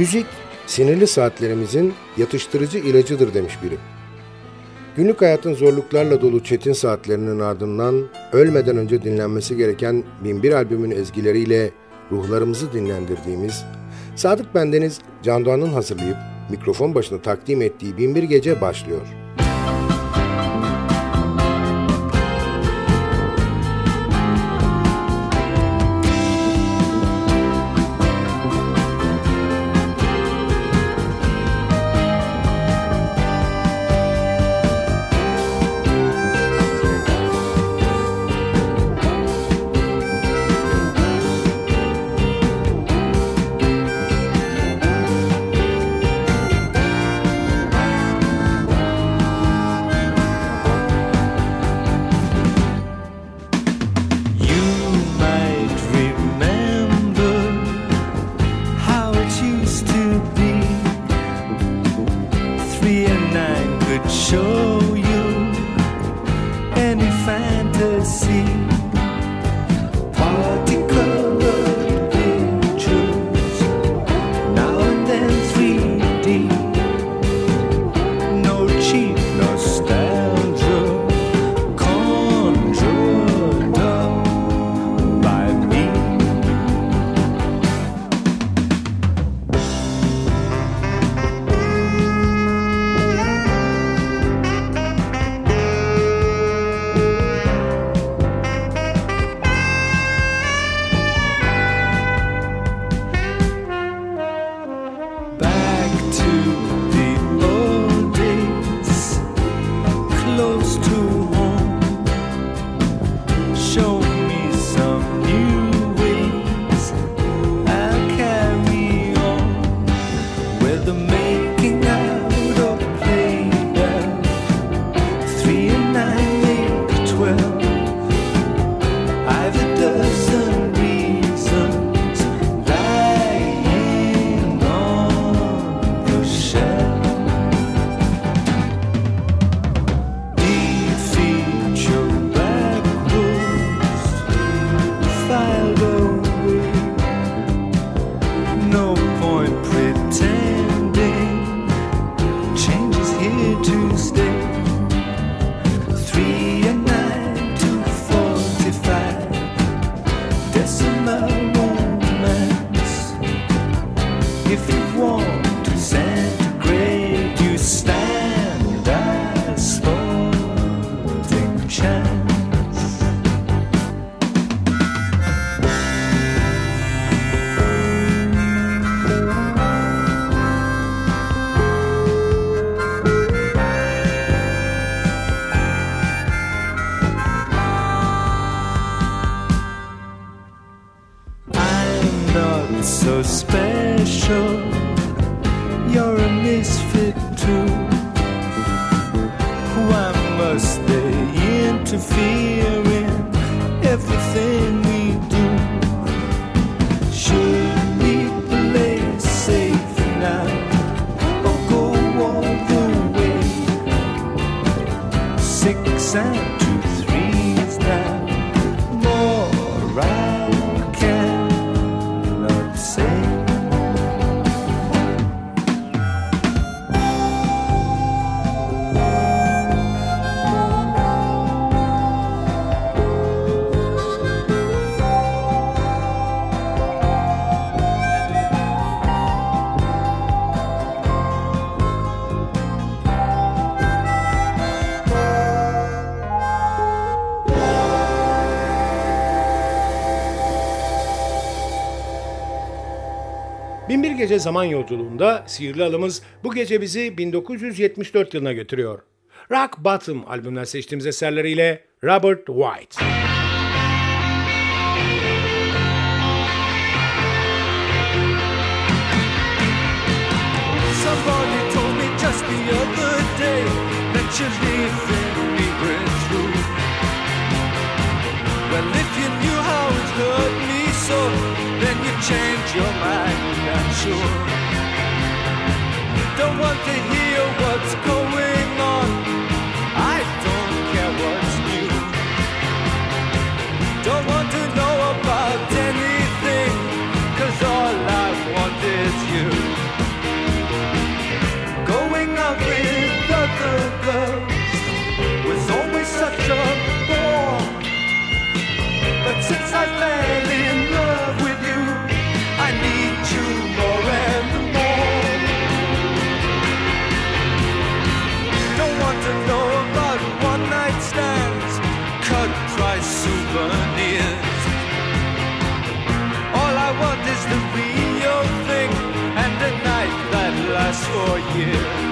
Müzik, sinirli saatlerimizin yatıştırıcı ilacıdır demiş biri. Günlük hayatın zorluklarla dolu çetin saatlerinin ardından ölmeden önce dinlenmesi gereken Binbir albümün ezgileriyle ruhlarımızı dinlendirdiğimiz, Sadık Bendeniz Can Doğan'ın hazırlayıp mikrofon başına takdim ettiği Binbir Gece başlıyor.'' gece zaman yolculuğunda sihirli alımız bu gece bizi 1974 yılına götürüyor. Rock Bottom albümünden seçtiğimiz eserleriyle Robert White. you live in regret too. Well, if you knew how it hurt me so, then you change your mind. I'm sure. Don't want to hear. простое.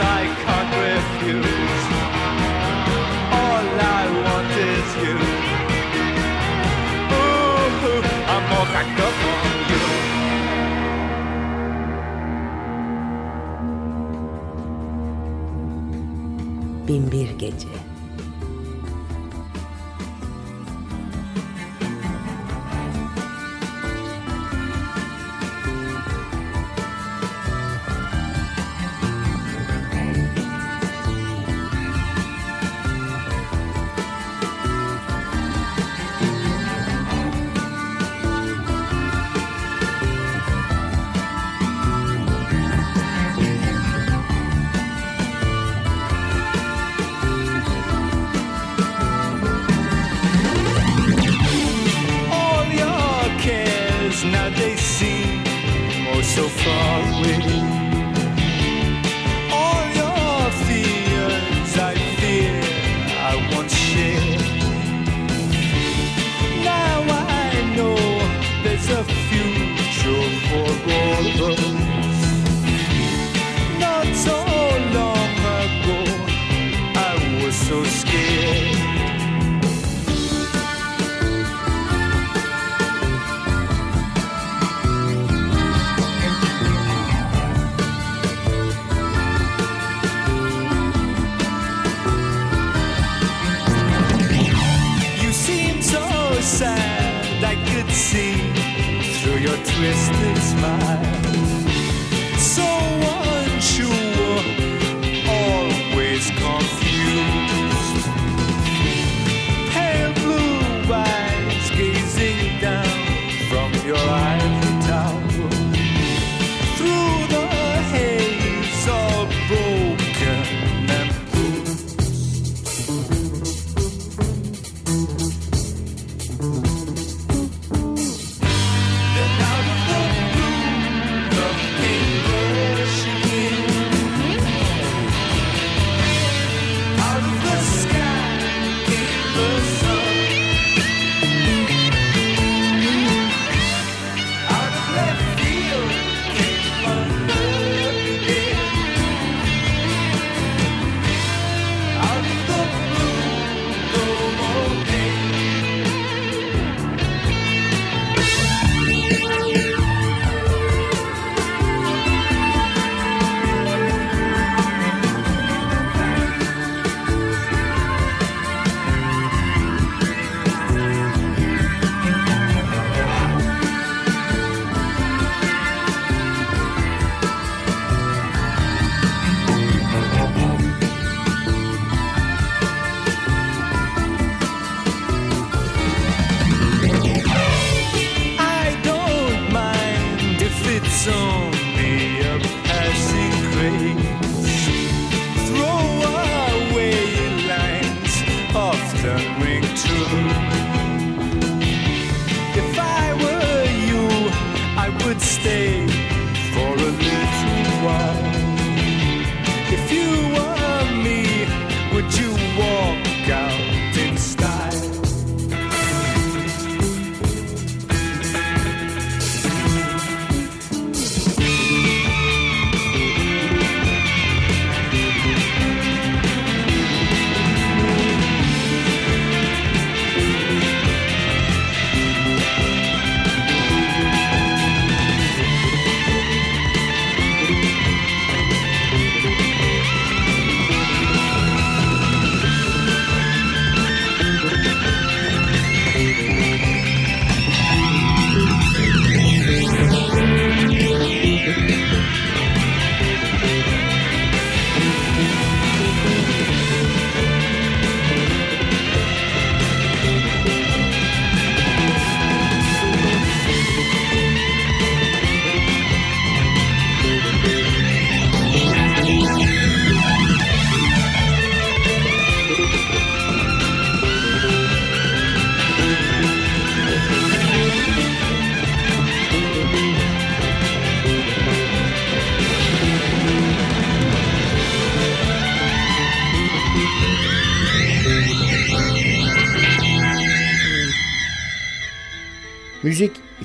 I can't refuse. All I want is you. Ooh, I'm all cracked up on you. Bin bir gece.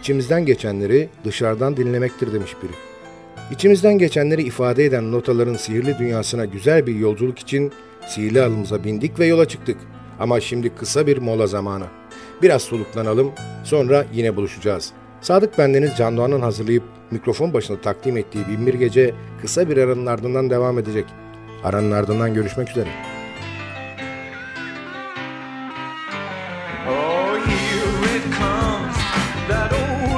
İçimizden geçenleri dışarıdan dinlemektir demiş biri. İçimizden geçenleri ifade eden notaların sihirli dünyasına güzel bir yolculuk için sihirli alımıza bindik ve yola çıktık. Ama şimdi kısa bir mola zamanı. Biraz soluklanalım, sonra yine buluşacağız. Sadık Bendeniz Can Doğan'ın hazırlayıp mikrofon başına takdim ettiği Binbir Gece kısa bir aranın ardından devam edecek. Aranın ardından görüşmek üzere. Oh, here it comes. that old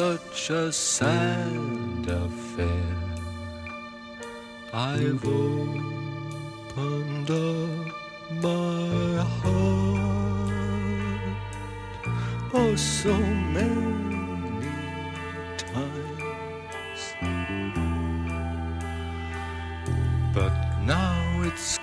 such a sad affair. I've opened up my heart oh so many times, but now it's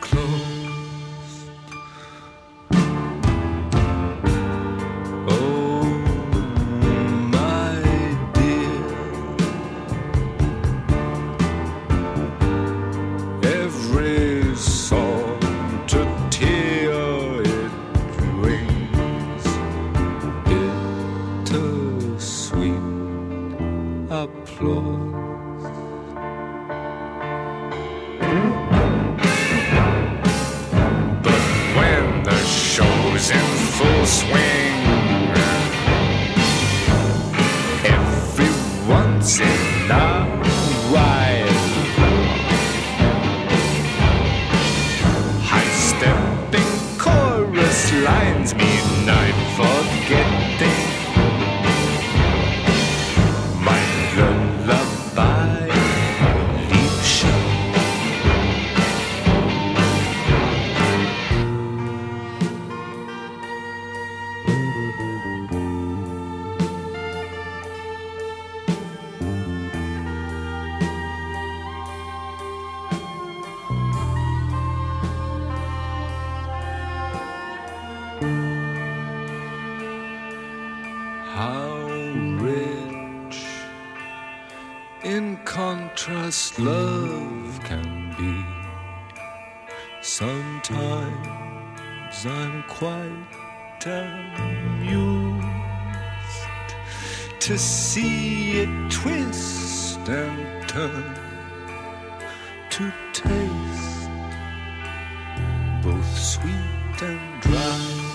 Sometimes I'm quite amused to see it twist and turn to taste both sweet and dry.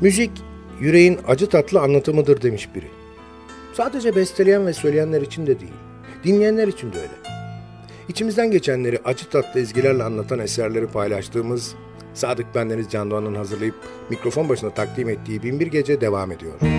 Müzik, yüreğin acı tatlı anlatımıdır demiş biri. Sadece besteleyen ve söyleyenler için de değil, dinleyenler için de öyle. İçimizden geçenleri acı tatlı ezgilerle anlatan eserleri paylaştığımız Sadık Bendeniz Can Doğan'ın hazırlayıp mikrofon başına takdim ettiği Binbir Gece devam ediyor.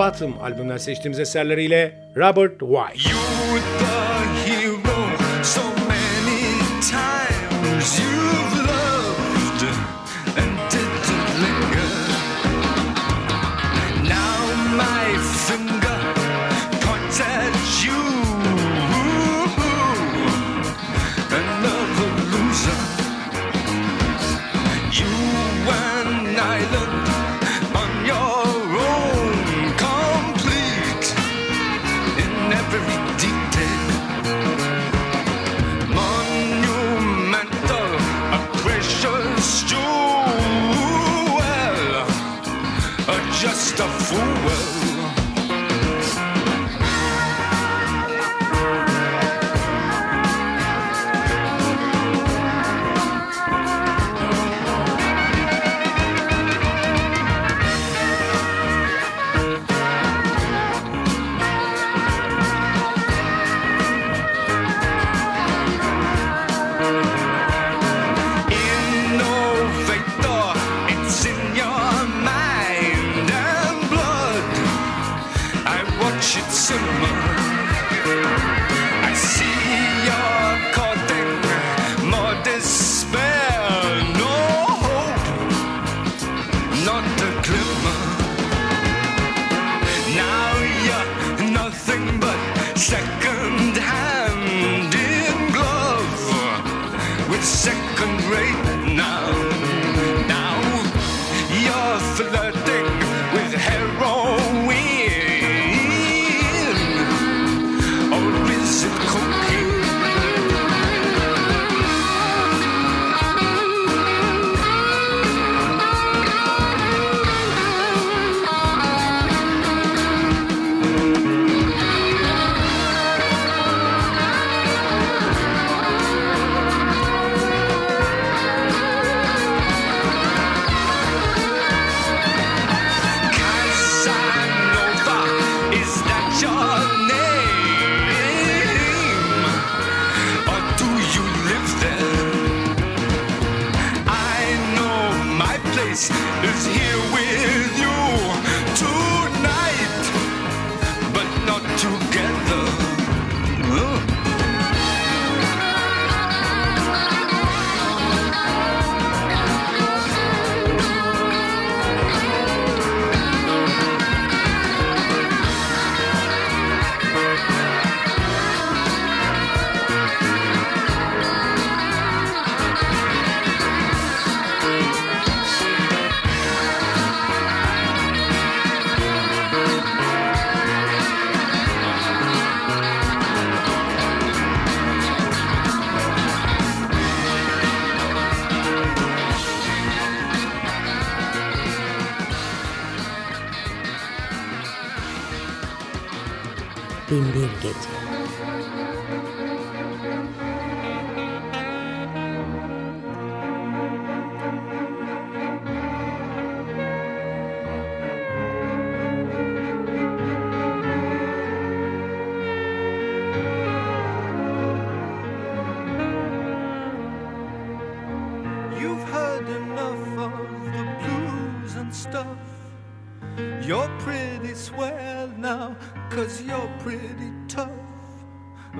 Bottom albümden seçtiğimiz eserleriyle Robert White.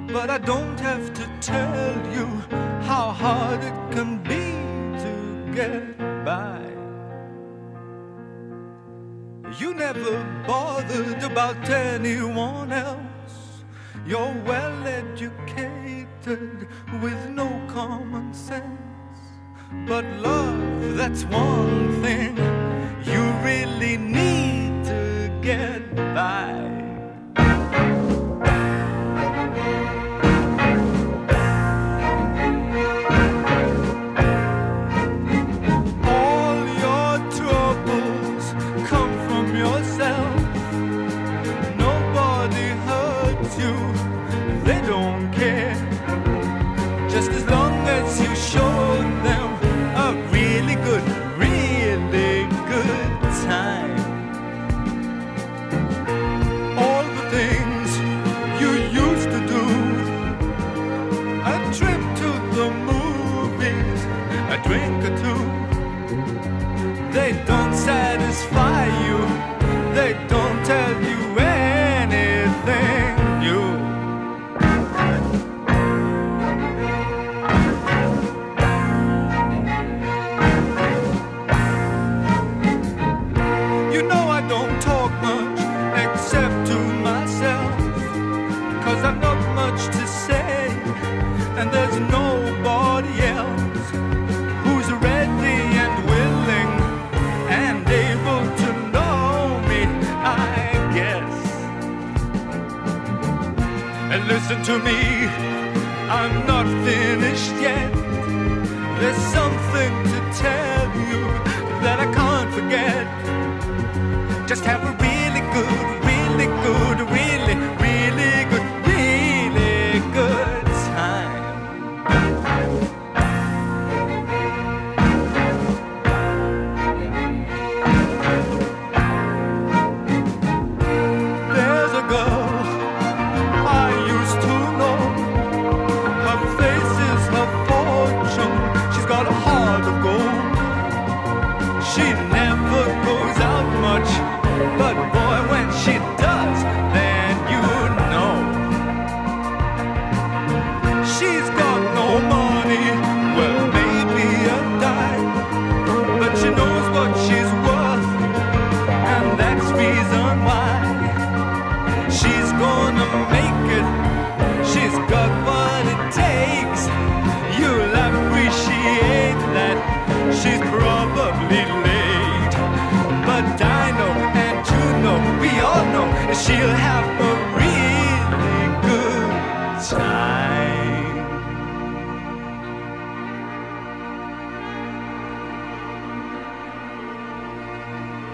But I don't have to tell you how hard it can be to get by. You never bothered about anyone else. You're well educated with no common sense. But love, that's one thing you really need to get by.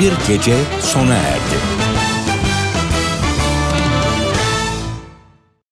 Binbir Gece sona erdi.